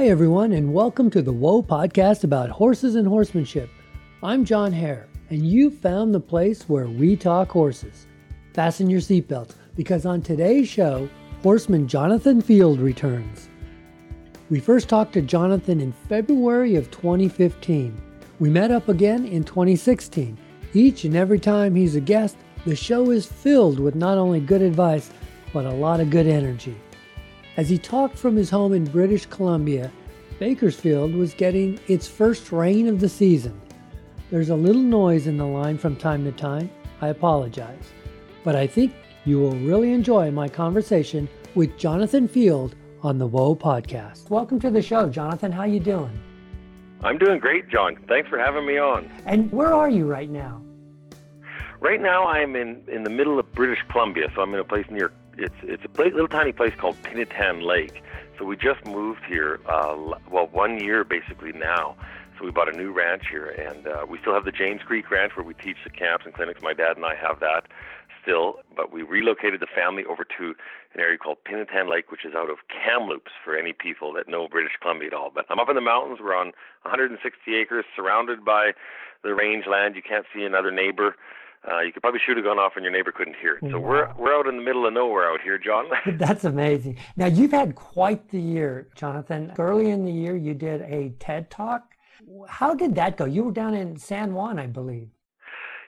Hi, everyone, and welcome to the Whoa podcast about horses and horsemanship. I'm John Hare, and you found the place where we talk horses. Fasten your seatbelts because on today's show, horseman Jonathan Field returns. We first talked to Jonathan in February of 2015. We met up again in 2016. Each and every time he's a guest, the show is filled with not only good advice, but a lot of good energy. As he talked from his home in British Columbia, Bakersfield was getting its first rain of the season. There's a little noise in the line from time to time. I apologize. But I think you will really enjoy my conversation with Jonathan Field on the Whoa podcast. Welcome to the show, Jonathan. How you doing? I'm doing great, John. Thanks for having me on. And where are you right now? Right now, I'm in in the middle of British Columbia, so I'm in a place near it's it's a little tiny place called Pinantan Lake. So we just moved here, uh, well, one year basically now. So we bought a new ranch here, and uh, we still have the James Creek Ranch where we teach the camps and clinics. My dad and I have that still, but we relocated the family over to an area called Pinantan Lake, which is out of Kamloops for any people that know British Columbia at all. But I'm up in the mountains. We're on 160 acres, surrounded by the rangeland. You can't see another neighbor uh, you could probably shoot a gun off and your neighbor couldn't hear it. So wow. we're we're out in the middle of nowhere out here, John. That's amazing. Now you've had quite the year, Jonathan. Early in the year, you did a TED talk. How did that go? You were down in San Juan, I believe.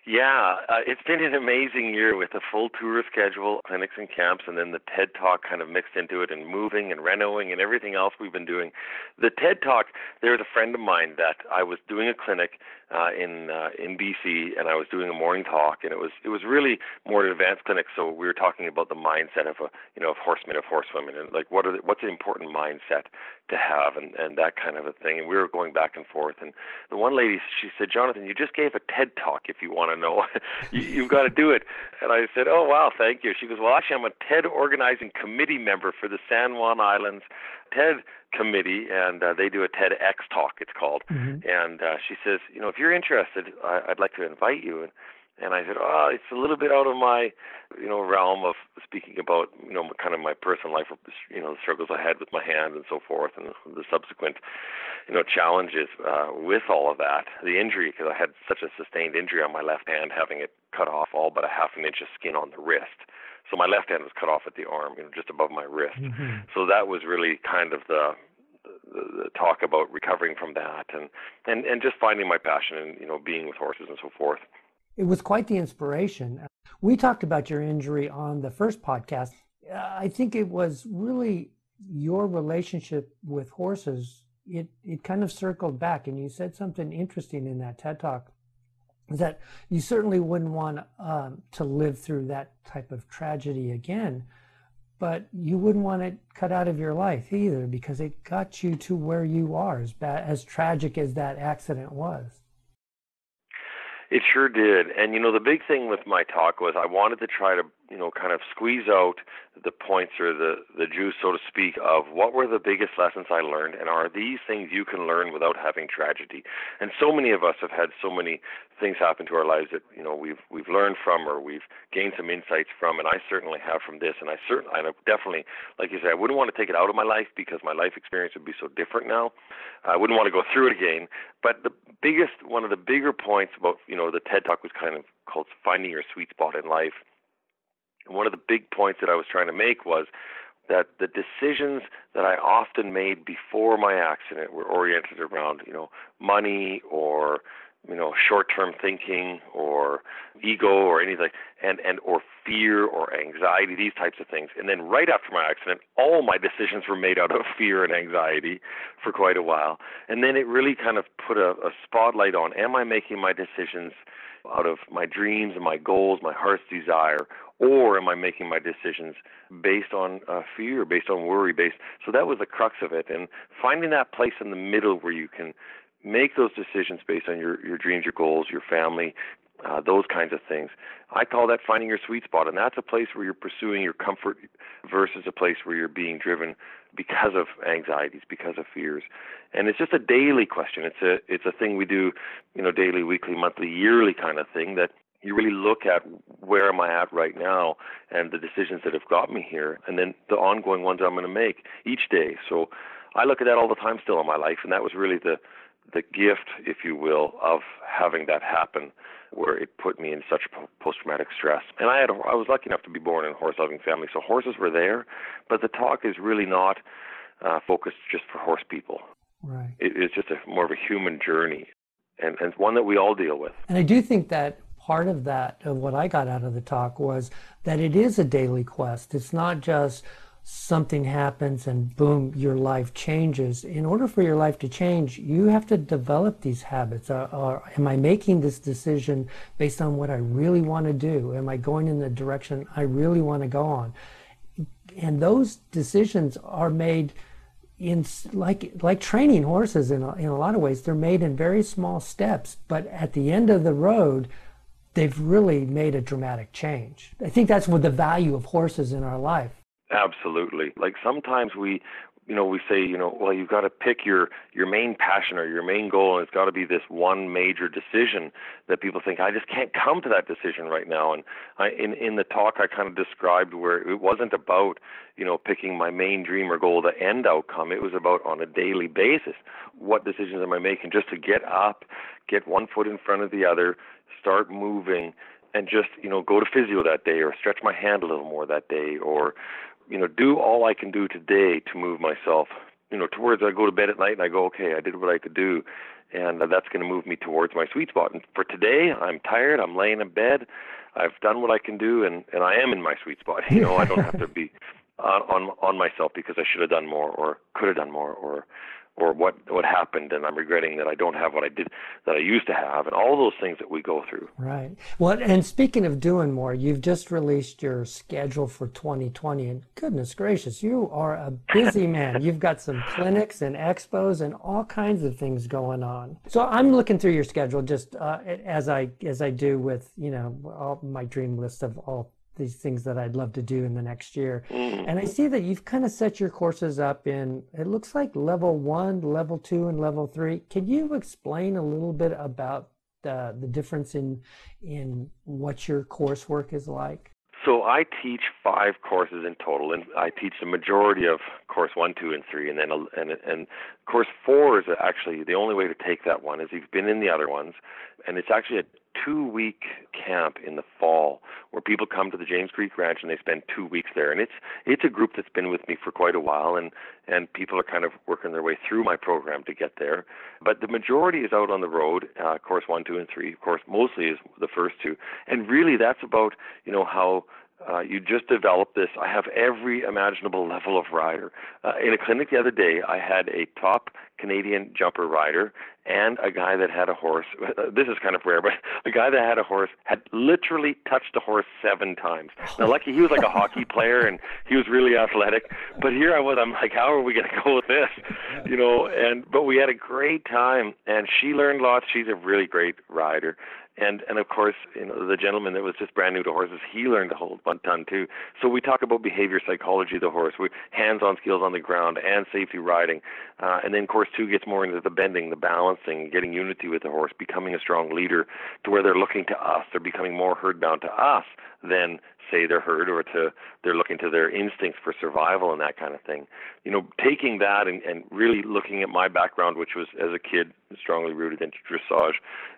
Yeah, uh, it's been an amazing year with a full tour schedule, clinics and camps, and then the TED Talk kind of mixed into it, and moving and renoing and everything else we've been doing. The TED Talk, there's a friend of mine that I was doing a clinic uh, in uh, in BC, and I was doing a morning talk, and it was it was really more an advanced clinic. So we were talking about the mindset of a you know of horsemen of horsewomen, and like what are the, what's an important mindset to have, and and that kind of a thing. And we were going back and forth. And the one lady she said, Jonathan, you just gave a TED talk. If you want to know, you, you've got to do it. And I said, Oh wow, thank you. She goes, Well, actually, I'm a TED organizing committee member for the San Juan Islands TED committee, and uh, they do a TEDx talk. It's called. Mm-hmm. And uh, she says, you know, if you're interested, I- I'd like to invite you. And and I said, oh, it's a little bit out of my, you know, realm of speaking about, you know, kind of my personal life, you know, the struggles I had with my hand and so forth, and the subsequent, you know, challenges uh, with all of that. The injury, because I had such a sustained injury on my left hand, having it cut off all but a half an inch of skin on the wrist. So my left hand was cut off at the arm, you know, just above my wrist. Mm-hmm. So that was really kind of the, the, the talk about recovering from that and, and, and just finding my passion and, you know, being with horses and so forth. It was quite the inspiration. We talked about your injury on the first podcast. I think it was really your relationship with horses. It, it kind of circled back, and you said something interesting in that TED talk that you certainly wouldn't want um, to live through that type of tragedy again, but you wouldn't want it cut out of your life either because it got you to where you are, as, bad, as tragic as that accident was. It sure did. And, you know, the big thing with my talk was I wanted to try to you know, kind of squeeze out the points or the, the juice, so to speak, of what were the biggest lessons I learned, and are these things you can learn without having tragedy? And so many of us have had so many things happen to our lives that you know we've we've learned from or we've gained some insights from, and I certainly have from this, and I certainly, I definitely, like you said, I wouldn't want to take it out of my life because my life experience would be so different now. I wouldn't want to go through it again. But the biggest, one of the bigger points about you know the TED Talk was kind of called finding your sweet spot in life one of the big points that I was trying to make was that the decisions that I often made before my accident were oriented around, you know, money or you know short-term thinking or ego or anything and and or fear or anxiety these types of things. And then right after my accident all my decisions were made out of fear and anxiety for quite a while. And then it really kind of put a, a spotlight on am i making my decisions out of my dreams and my goals my heart's desire or am I making my decisions based on uh, fear, based on worry, based? So that was the crux of it, and finding that place in the middle where you can make those decisions based on your your dreams, your goals, your family, uh, those kinds of things. I call that finding your sweet spot, and that's a place where you're pursuing your comfort versus a place where you're being driven because of anxieties, because of fears. And it's just a daily question. It's a it's a thing we do, you know, daily, weekly, monthly, yearly kind of thing that you really look at where am I at right now and the decisions that have got me here, and then the ongoing ones I'm going to make each day. So I look at that all the time still in my life, and that was really the the gift, if you will, of having that happen, where it put me in such post traumatic stress. And I had a, I was lucky enough to be born in a horse loving family, so horses were there, but the talk is really not uh, focused just for horse people. Right. It, it's just a more of a human journey, and and one that we all deal with. And I do think that part of that of what I got out of the talk was that it is a daily quest. It's not just something happens and boom, your life changes. In order for your life to change, you have to develop these habits. Uh, uh, am I making this decision based on what I really want to do? Am I going in the direction I really want to go on? And those decisions are made in like like training horses in a, in a lot of ways. They're made in very small steps, but at the end of the road, they've really made a dramatic change. I think that's what the value of horses in our life Absolutely. Like sometimes we you know we say you know well you've got to pick your your main passion or your main goal and it's got to be this one major decision that people think I just can't come to that decision right now and I in in the talk I kind of described where it wasn't about you know picking my main dream or goal the end outcome it was about on a daily basis what decisions am I making just to get up get one foot in front of the other start moving and just you know go to physio that day or stretch my hand a little more that day or you know, do all I can do today to move myself, you know, towards I go to bed at night and I go, okay, I did what I could do, and that's going to move me towards my sweet spot. And for today, I'm tired. I'm laying in bed. I've done what I can do, and and I am in my sweet spot. You know, I don't have to be on on on myself because I should have done more or could have done more or or what what happened and I'm regretting that I don't have what I did that I used to have and all those things that we go through. Right. Well, and speaking of doing more, you've just released your schedule for 2020 and goodness gracious, you are a busy man. You've got some clinics and expos and all kinds of things going on. So I'm looking through your schedule just uh, as I as I do with, you know, all my dream list of all these things that I'd love to do in the next year. Mm. And I see that you've kind of set your courses up in, it looks like level one, level two, and level three. Can you explain a little bit about the, the difference in, in what your coursework is like? So I teach five courses in total, and I teach the majority of course one, two, and three, and then and and course four is actually the only way to take that one is you've been in the other ones, and it's actually a two week camp in the fall where people come to the James Creek Ranch and they spend two weeks there. And it's it's a group that's been with me for quite a while and, and people are kind of working their way through my program to get there. But the majority is out on the road, uh, course one, two, and three. Of course, mostly is the first two. And really that's about, you know, how uh, you just develop this. I have every imaginable level of rider. Uh, in a clinic the other day, I had a top Canadian jumper rider and a guy that had a horse. This is kind of rare, but a guy that had a horse had literally touched a horse seven times. Now, lucky he was like a hockey player and he was really athletic. But here I was. I'm like, how are we going to go with this? You know. And but we had a great time, and she learned lots. She's a really great rider and and of course you know the gentleman that was just brand new to horses he learned to hold one ton too. So we talk about behavior psychology of the horse. We hands-on skills on the ground and safety riding. Uh, and then of course two gets more into the bending the balancing getting unity with the horse becoming a strong leader to where they're looking to us. They're becoming more herd bound to us than say they're herd or to they're looking to their instincts for survival and that kind of thing. You know, taking that and, and really looking at my background, which was as a kid strongly rooted into dressage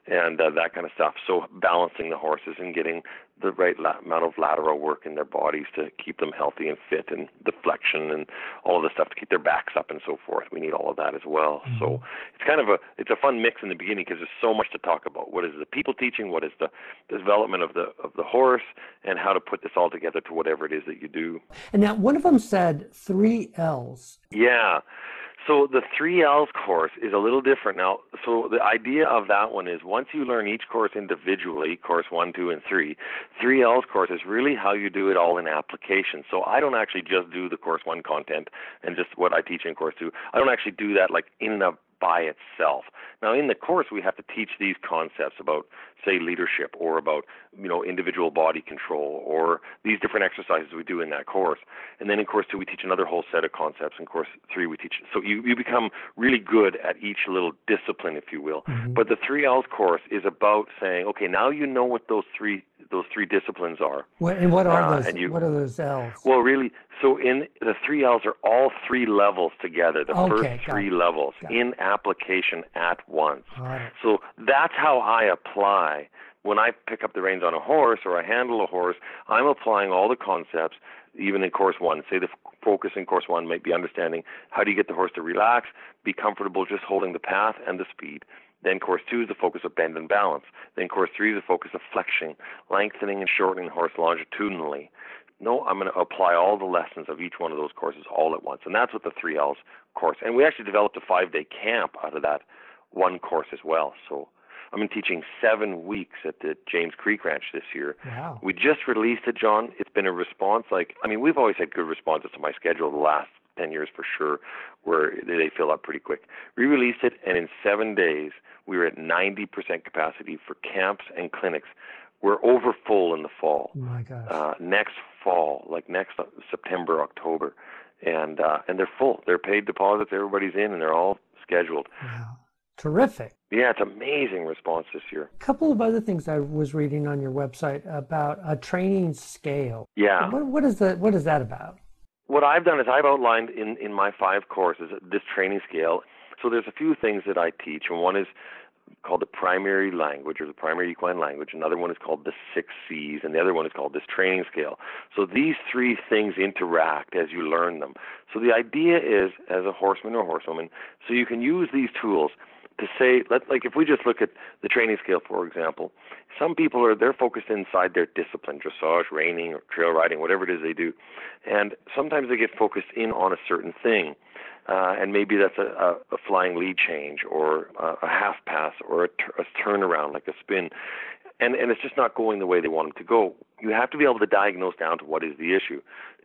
and uh, that kind of stuff. So balancing the horses and getting the right la- amount of lateral work in their bodies to keep them healthy and fit, and deflection and all of the stuff to keep their backs up and so forth. We need all of that as well. Mm-hmm. So it's kind of a it's a fun mix in the beginning because there's so much to talk about. What is the people teaching? What is the, the development of the of the horse, and how to put this all together to whatever it is that you do. And now one of them said three L's. Yeah. So the three L's course is a little different now. So the idea of that one is once you learn each course individually, course one, two, and three, three L's course is really how you do it all in application. So I don't actually just do the course one content and just what I teach in course two. I don't actually do that like in and of by itself. Now, in the course, we have to teach these concepts about, say, leadership or about, you know, individual body control or these different exercises we do in that course. And then in course two, we teach another whole set of concepts. In course three, we teach. So you, you become really good at each little discipline, if you will. Mm-hmm. But the three L's course is about saying, okay, now you know what those three those three disciplines are. What, and what are uh, those? You, what are those L's? Well, really, So in the three L's are all three levels together, the okay, first three levels got in application at once. So that's how I apply when I pick up the reins on a horse or I handle a horse. I'm applying all the concepts, even in course one. Say the focus in course one might be understanding how do you get the horse to relax, be comfortable just holding the path and the speed. Then course two is the focus of bend and balance. Then course three is the focus of flexion, lengthening and shortening the horse longitudinally. No, I'm going to apply all the lessons of each one of those courses all at once. And that's what the three L's course. And we actually developed a five day camp out of that one course as well. So I'm in teaching seven weeks at the James Creek Ranch this year. Wow. We just released it, John. It's been a response like, I mean, we've always had good responses to my schedule the last 10 years for sure, where they fill up pretty quick. We released it, and in seven days, we were at 90% capacity for camps and clinics. We're over full in the fall. Oh my gosh. Uh, next fall, like next September, October, and uh, and they're full. They're paid deposits. Everybody's in, and they're all scheduled. Wow. Terrific. Yeah, it's amazing response this year. A couple of other things I was reading on your website about a training scale. Yeah. What, what is that? What is that about? What I've done is I've outlined in in my five courses this training scale. So there's a few things that I teach, and one is called the primary language or the primary equine language. Another one is called the six C's, and the other one is called this training scale. So these three things interact as you learn them. So the idea is, as a horseman or horsewoman, so you can use these tools to say, let, like if we just look at the training scale, for example, some people are they're focused inside their discipline, dressage, reining, or trail riding, whatever it is they do, and sometimes they get focused in on a certain thing uh, and maybe that's a, a, flying lead change or a, half pass or a, a turnaround like a spin, and and it's just not going the way they want them to go. You have to be able to diagnose down to what is the issue.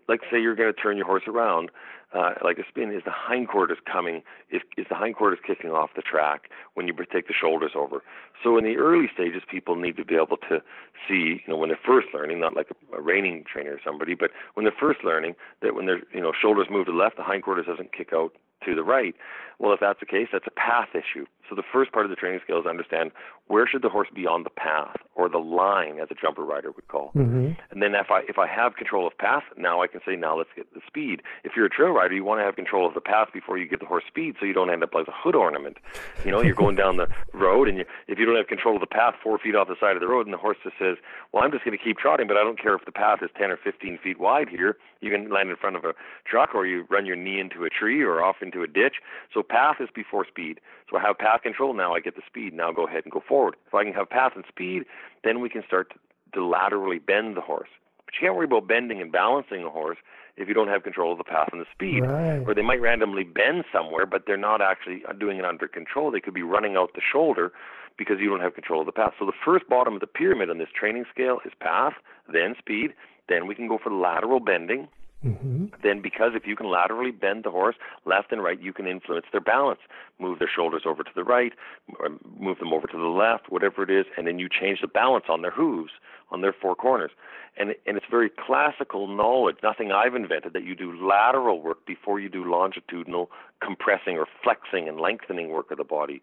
Like say you're going to turn your horse around, uh, like a spin. Is the hindquarters coming? Is is the hindquarters kicking off the track when you take the shoulders over? So in the early stages, people need to be able to see, you know, when they're first learning, not like a, a reining trainer or somebody, but when they're first learning, that when their you know shoulders move to the left, the hindquarters doesn't kick out to the right. Well, if that's the case, that's a path issue. So the first part of the training scale is understand where should the horse be on the path or the line, as a jumper rider would call. Mm-hmm. And then if I if I have control of path, now I can say now let's get the speed. If you're a trail rider, you want to have control of the path before you get the horse speed, so you don't end up like a hood ornament. You know, you're going down the road, and you, if you don't have control of the path four feet off the side of the road, and the horse just says, "Well, I'm just going to keep trotting, but I don't care if the path is 10 or 15 feet wide here. You can land in front of a truck, or you run your knee into a tree, or off into a ditch. So path is before speed. So I have path control. Now I get the speed. Now go ahead and go forward. If I can have path and speed, then we can start to laterally bend the horse. But you can't worry about bending and balancing a horse if you don't have control of the path and the speed. Right. Or they might randomly bend somewhere, but they're not actually uh, doing it under control. They could be running out the shoulder because you don't have control of the path. So the first bottom of the pyramid on this training scale is path, then speed, then we can go for lateral bending. Mm-hmm. Then, because if you can laterally bend the horse left and right, you can influence their balance. Move their shoulders over to the right, or move them over to the left, whatever it is, and then you change the balance on their hooves, on their four corners. And and it's very classical knowledge, nothing I've invented, that you do lateral work before you do longitudinal compressing or flexing and lengthening work of the body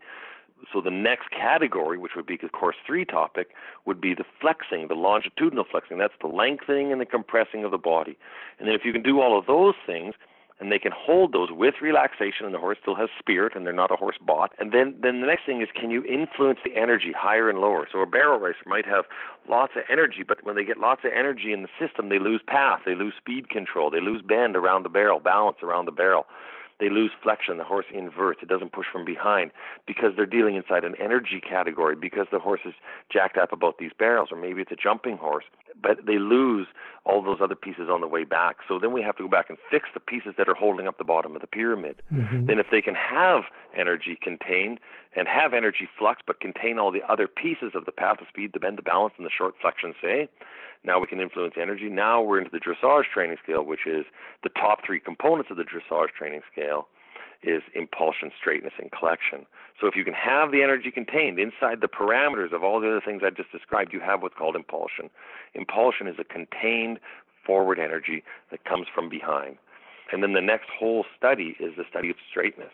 so the next category, which would be the course three topic, would be the flexing, the longitudinal flexing. That's the lengthening and the compressing of the body. And then if you can do all of those things, and they can hold those with relaxation, and the horse still has spirit, and they're not a horse bot. And then, then the next thing is, can you influence the energy higher and lower? So a barrel racer might have lots of energy, but when they get lots of energy in the system, they lose path, they lose speed control, they lose bend around the barrel, balance around the barrel they lose flexion. The horse inverts. It doesn't push from behind because they're dealing inside an energy category because the horse is jacked up about these barrels, or maybe it's a jumping horse. But they lose all those other pieces on the way back. So then we have to go back and fix the pieces that are holding up the bottom of the pyramid. Mm-hmm. Then if they can have energy contained and have energy flux, but contain all the other pieces of the path of speed, the bend, the balance, and the short flexion, say, now we can influence energy. Now we're into the dressage training scale, which is the top three components of the dressage training scale is impulsion, straightness, and collection. So if you can have the energy contained inside the parameters of all the other things I just described, you have what's called impulsion. Impulsion is a contained forward energy that comes from behind. And then the next whole study is the study of straightness.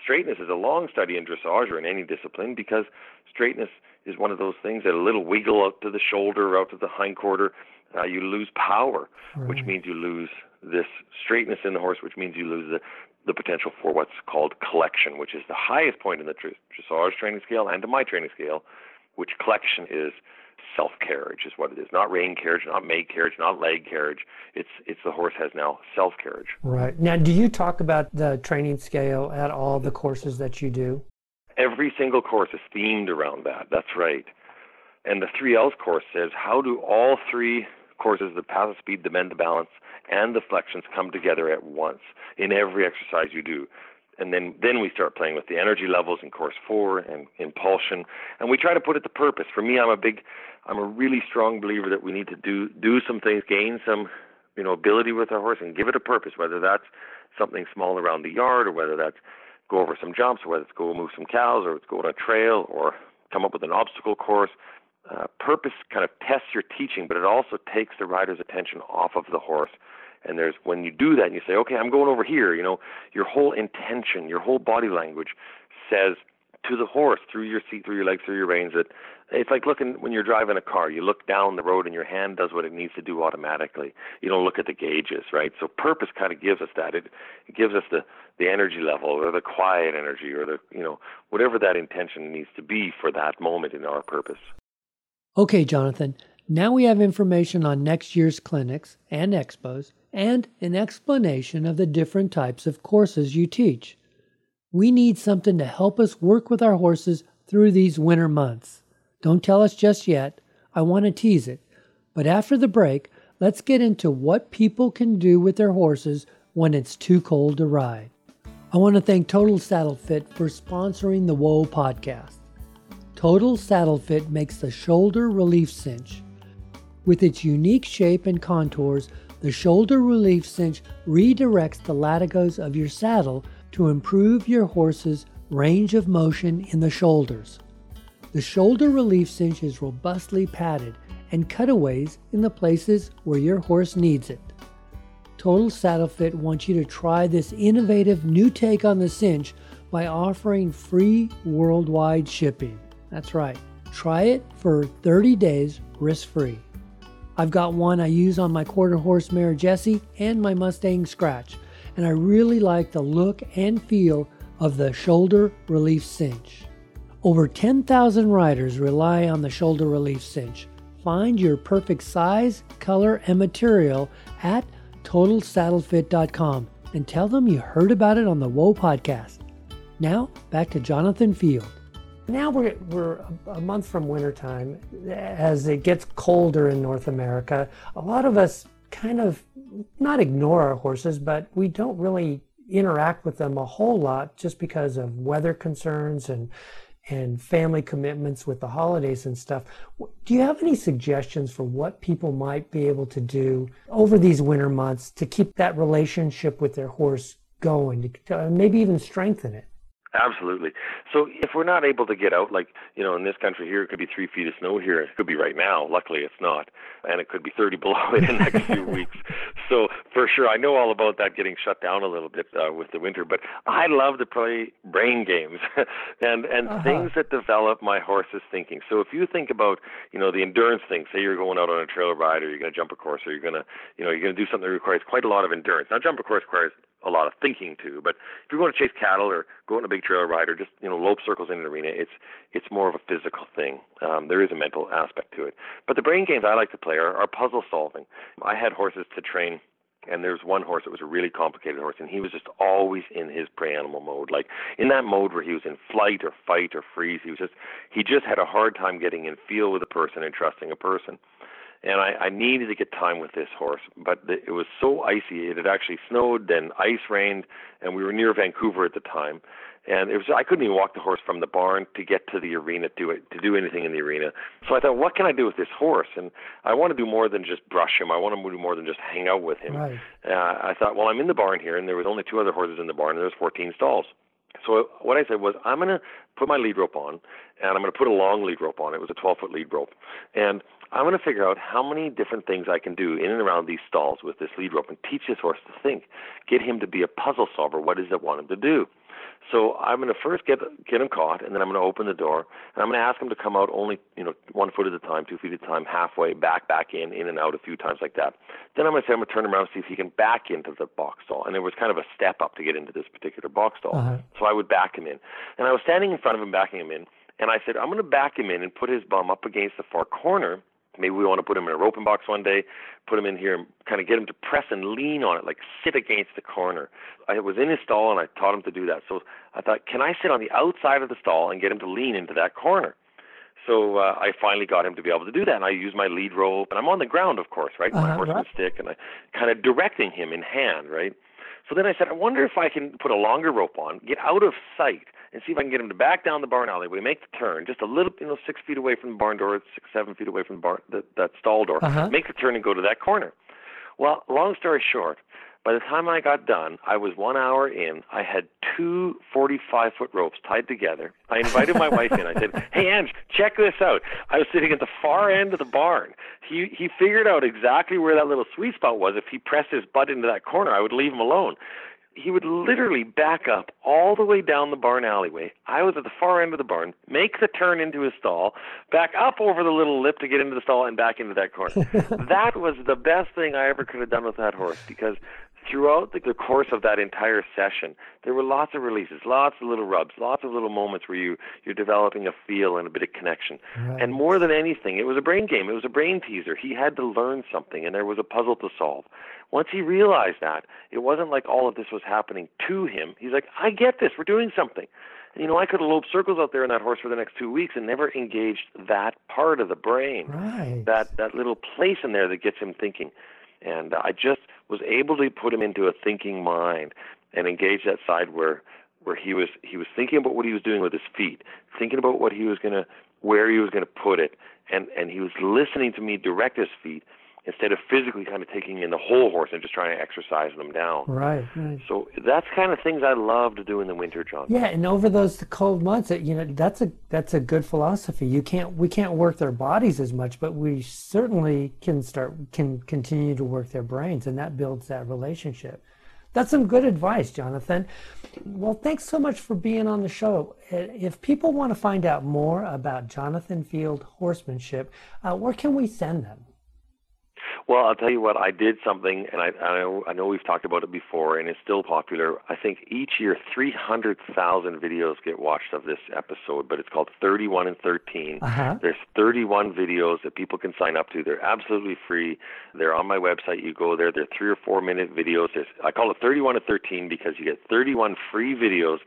Straightness is a long study in dressage or in any discipline because straightness is one of those things that a little wiggle out to the shoulder or out to the hindquarter uh, you lose power, right. which means you lose this straightness in the horse, which means you lose the the potential for what's called collection, which is the highest point in the dressage training scale and to my training scale, which collection is self carriage is what it is. Not rein carriage, not made carriage, not leg carriage. It's it's the horse has now self carriage. Right. Now do you talk about the training scale at all the courses that you do? Every single course is themed around that. That's right. And the three L's course says how do all three courses, the path of speed, the bend, the balance, and the flexions come together at once in every exercise you do. And then, then we start playing with the energy levels in course four and impulsion, and we try to put it to purpose. For me, I'm a big, I'm a really strong believer that we need to do do some things, gain some, you know, ability with our horse, and give it a purpose. Whether that's something small around the yard, or whether that's go over some jumps, or whether it's go move some cows, or it's go on a trail, or come up with an obstacle course. Uh, purpose kind of tests your teaching, but it also takes the rider's attention off of the horse. And there's when you do that, and you say, okay, I'm going over here. You know, your whole intention, your whole body language says to the horse through your seat, through your legs, through your reins that it's like looking when you're driving a car. You look down the road and your hand does what it needs to do automatically. You don't look at the gauges, right? So purpose kind of gives us that. It, it gives us the the energy level or the quiet energy or the you know whatever that intention needs to be for that moment in our purpose. Okay, Jonathan. Now we have information on next year's clinics and expos and an explanation of the different types of courses you teach. We need something to help us work with our horses through these winter months. Don't tell us just yet. I want to tease it. But after the break, let's get into what people can do with their horses when it's too cold to ride. I want to thank Total Saddle Fit for sponsoring the Whoa podcast. Total Saddle Fit makes the shoulder relief cinch. With its unique shape and contours, the shoulder relief cinch redirects the latigos of your saddle to improve your horse's range of motion in the shoulders. The shoulder relief cinch is robustly padded and cutaways in the places where your horse needs it. Total Saddle Fit wants you to try this innovative new take on the cinch by offering free worldwide shipping. That's right. Try it for 30 days risk free. I've got one I use on my quarter horse mare Jessie and my Mustang Scratch, and I really like the look and feel of the shoulder relief cinch. Over 10,000 riders rely on the shoulder relief cinch. Find your perfect size, color, and material at TotalSaddleFit.com and tell them you heard about it on the Whoa podcast. Now, back to Jonathan Field. Now we're, we're a month from wintertime. As it gets colder in North America, a lot of us kind of not ignore our horses, but we don't really interact with them a whole lot just because of weather concerns and and family commitments with the holidays and stuff. Do you have any suggestions for what people might be able to do over these winter months to keep that relationship with their horse going, to, maybe even strengthen it? Absolutely. So if we're not able to get out, like you know, in this country here, it could be three feet of snow here. It could be right now. Luckily, it's not, and it could be 30 below in the next few weeks. So for sure, I know all about that getting shut down a little bit uh, with the winter. But I love to play brain games and and uh-huh. things that develop my horse's thinking. So if you think about you know the endurance thing, say you're going out on a trail ride, or you're going to jump a course, or you're going to you know you're going to do something that requires quite a lot of endurance. Now, jump a course requires a lot of thinking too. But if you're going to chase cattle or go on a big trail ride or just you know lope circles in an arena, it's it's more of a physical thing. Um, there is a mental aspect to it. But the brain games I like to play are, are puzzle solving. I had horses to train. And there was one horse that was a really complicated horse, and he was just always in his prey animal mode, like in that mode where he was in flight or fight or freeze. He was just he just had a hard time getting in feel with a person and trusting a person and I, I needed to get time with this horse, but the, it was so icy. It had actually snowed, then ice rained, and we were near Vancouver at the time. And it was I couldn't even walk the horse from the barn to get to the arena to it to do anything in the arena. So I thought, what can I do with this horse? And I want to do more than just brush him. I want to do more than just hang out with him. Right. Uh, I thought, well, I'm in the barn here, and there was only two other horses in the barn, and there was 14 stalls. So what I said was, I'm going to put my lead rope on, and I'm going to put a long lead rope on. It was a 12 foot lead rope, and I'm going to figure out how many different things I can do in and around these stalls with this lead rope and teach this horse to think, get him to be a puzzle solver. What does it want him to do? So I'm going to first get get him caught, and then I'm going to open the door, and I'm going to ask him to come out only, you know, one foot at a time, two feet at a time, halfway, back, back in, in and out a few times like that. Then I'm going to say I'm going to turn around and see if he can back into the box stall. And there was kind of a step up to get into this particular box stall. Uh-huh. So I would back him in, and I was standing in front of him, backing him in, and I said I'm going to back him in and put his bum up against the far corner Maybe we want to put him in a roping box one day, put him in here and kind of get him to press and lean on it, like sit against the corner. I was in his stall and I taught him to do that. So I thought, can I sit on the outside of the stall and get him to lean into that corner? So uh, I finally got him to be able to do that, and I used my lead rope, and I'm on the ground, of course, right, uh-huh, my horseman stick, and I kind of directing him in hand, right. So then I said, I wonder if I can put a longer rope on, get out of sight, and see if I can get him to back down the barn alleyway, make the turn just a little, you know, six feet away from the barn door, six, seven feet away from the barn, the, that stall door, uh-huh. make the turn and go to that corner. Well, long story short, by the time I got done, I was one hour in. I had two 45 foot ropes tied together. I invited my wife in. I said, Hey, Ange, check this out. I was sitting at the far end of the barn. He, he figured out exactly where that little sweet spot was. If he pressed his butt into that corner, I would leave him alone he would literally back up all the way down the barn alleyway. I was at the far end of the barn, make the turn into his stall, back up over the little lip to get into the stall, and back into that corner. that was the best thing I ever could have done with that horse because throughout the, the course of that entire session, there were lots of releases, lots of little rubs, lots of little moments where you you're developing a feel and a bit of connection. Right. And more than anything, it was a brain game. It was a brain teaser. He had to learn something, and there was a puzzle to solve. Once he realized that, it wasn't like all of this was happening to him. He's like, I get this. We're doing something. And, you know, I could have loped circles out there on that horse for the next two weeks and never engaged that part of the brain, right. that that little place in there that gets him thinking. And I just was able to put him into a thinking mind and engage that side where where he was he was thinking about what he was doing with his feet, thinking about what he was gonna where he was gonna put it, and and he was listening to me direct his feet instead of physically kind of taking in the whole horse and just trying to exercise them down. Right, right. So that's kind of things I love to do in the winter, John. Yeah, and over those cold months, you know, that's a that's a good philosophy. You can't we can't work their bodies as much, but we certainly can start can continue to work their brains, and that builds that relationship. That's some good advice, Jonathan. Well, thanks so much for being on the show. If people want to find out more about Jonathan Field horsemanship, uh, where can we send them? Well, I'll tell you what. I did something, and I, I know I know we've talked about it before, and it's still popular. I think each year, 300,000 videos get watched of this episode, but it's called 31 and 13. Uh-huh. There's 31 videos that people can sign up to. They're absolutely free. They're on my website. You go there. They're three or four minute videos. There's, I call it 31 and 13 because you get 31 free videos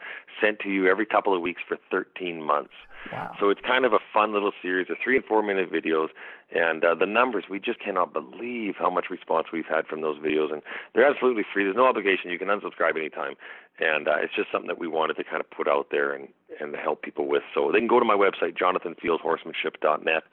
sent to you every couple of weeks for 13 months. Wow. So it's kind of a fun little series of three and four minute videos, and uh, the numbers we just cannot believe how much response we've had from those videos, and they're absolutely free. There's no obligation. You can unsubscribe anytime, and uh, it's just something that we wanted to kind of put out there and and help people with. So they can go to my website jonathanfieldhorsemanship.net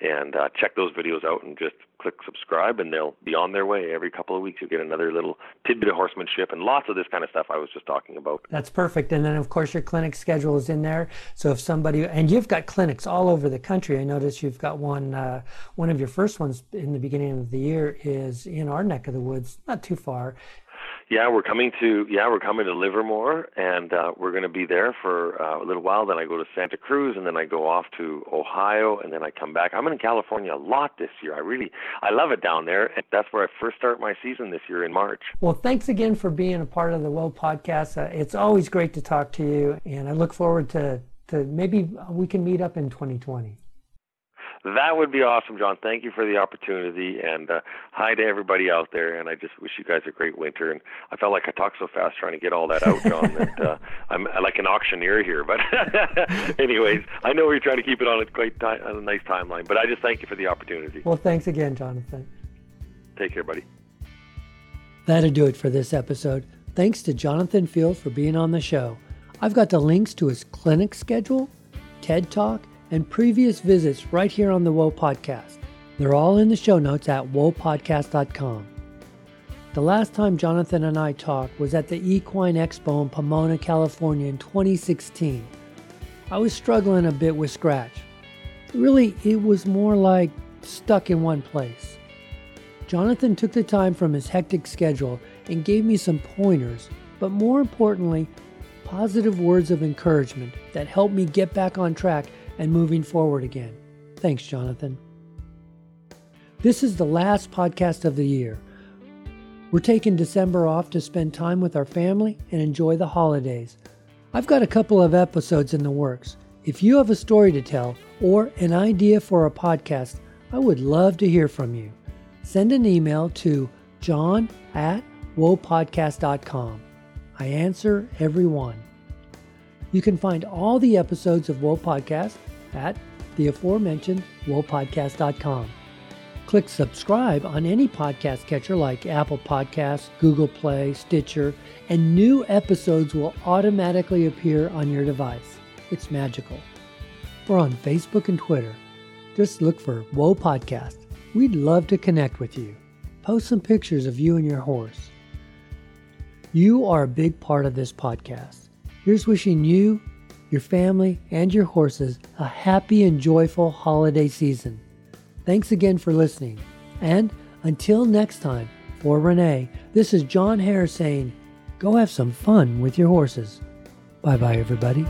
and uh, check those videos out and just click subscribe and they'll be on their way every couple of weeks. You'll get another little tidbit of horsemanship and lots of this kind of stuff i was just talking about. That's perfect. And then of course your clinic schedule is in there. So if somebody and you've got clinics all over the country. I noticed you've got one uh, one of your first ones in the beginning of the year is in our neck of the woods not too far yeah, we're coming to yeah we're coming to Livermore, and uh, we're going to be there for uh, a little while. Then I go to Santa Cruz, and then I go off to Ohio, and then I come back. I'm in California a lot this year. I really I love it down there, and that's where I first start my season this year in March. Well, thanks again for being a part of the Whoa podcast. Uh, it's always great to talk to you, and I look forward to to maybe we can meet up in 2020. That would be awesome, John. Thank you for the opportunity, and uh, hi to everybody out there. And I just wish you guys a great winter. And I felt like I talked so fast trying to get all that out, John, that uh, I'm like an auctioneer here. But anyways, I know we're trying to keep it on a quite ti- on a nice timeline. But I just thank you for the opportunity. Well, thanks again, Jonathan. Take care, buddy. That'll do it for this episode. Thanks to Jonathan Field for being on the show. I've got the links to his clinic schedule, TED Talk and previous visits right here on the Whoa Podcast. They're all in the show notes at whoapodcast.com. The last time Jonathan and I talked was at the Equine Expo in Pomona, California in 2016. I was struggling a bit with Scratch. Really, it was more like stuck in one place. Jonathan took the time from his hectic schedule and gave me some pointers, but more importantly, positive words of encouragement that helped me get back on track and moving forward again. Thanks, Jonathan. This is the last podcast of the year. We're taking December off to spend time with our family and enjoy the holidays. I've got a couple of episodes in the works. If you have a story to tell or an idea for a podcast, I would love to hear from you. Send an email to john at whoapodcast.com. I answer every one. You can find all the episodes of Whoa Podcast at the aforementioned whoapodcast.com. Click subscribe on any podcast catcher like Apple Podcasts, Google Play, Stitcher, and new episodes will automatically appear on your device. It's magical. We're on Facebook and Twitter. Just look for Whoa Podcast. We'd love to connect with you. Post some pictures of you and your horse. You are a big part of this podcast. Here's wishing you, your family, and your horses a happy and joyful holiday season. Thanks again for listening. And until next time, for Renee, this is John Hare saying, go have some fun with your horses. Bye bye, everybody.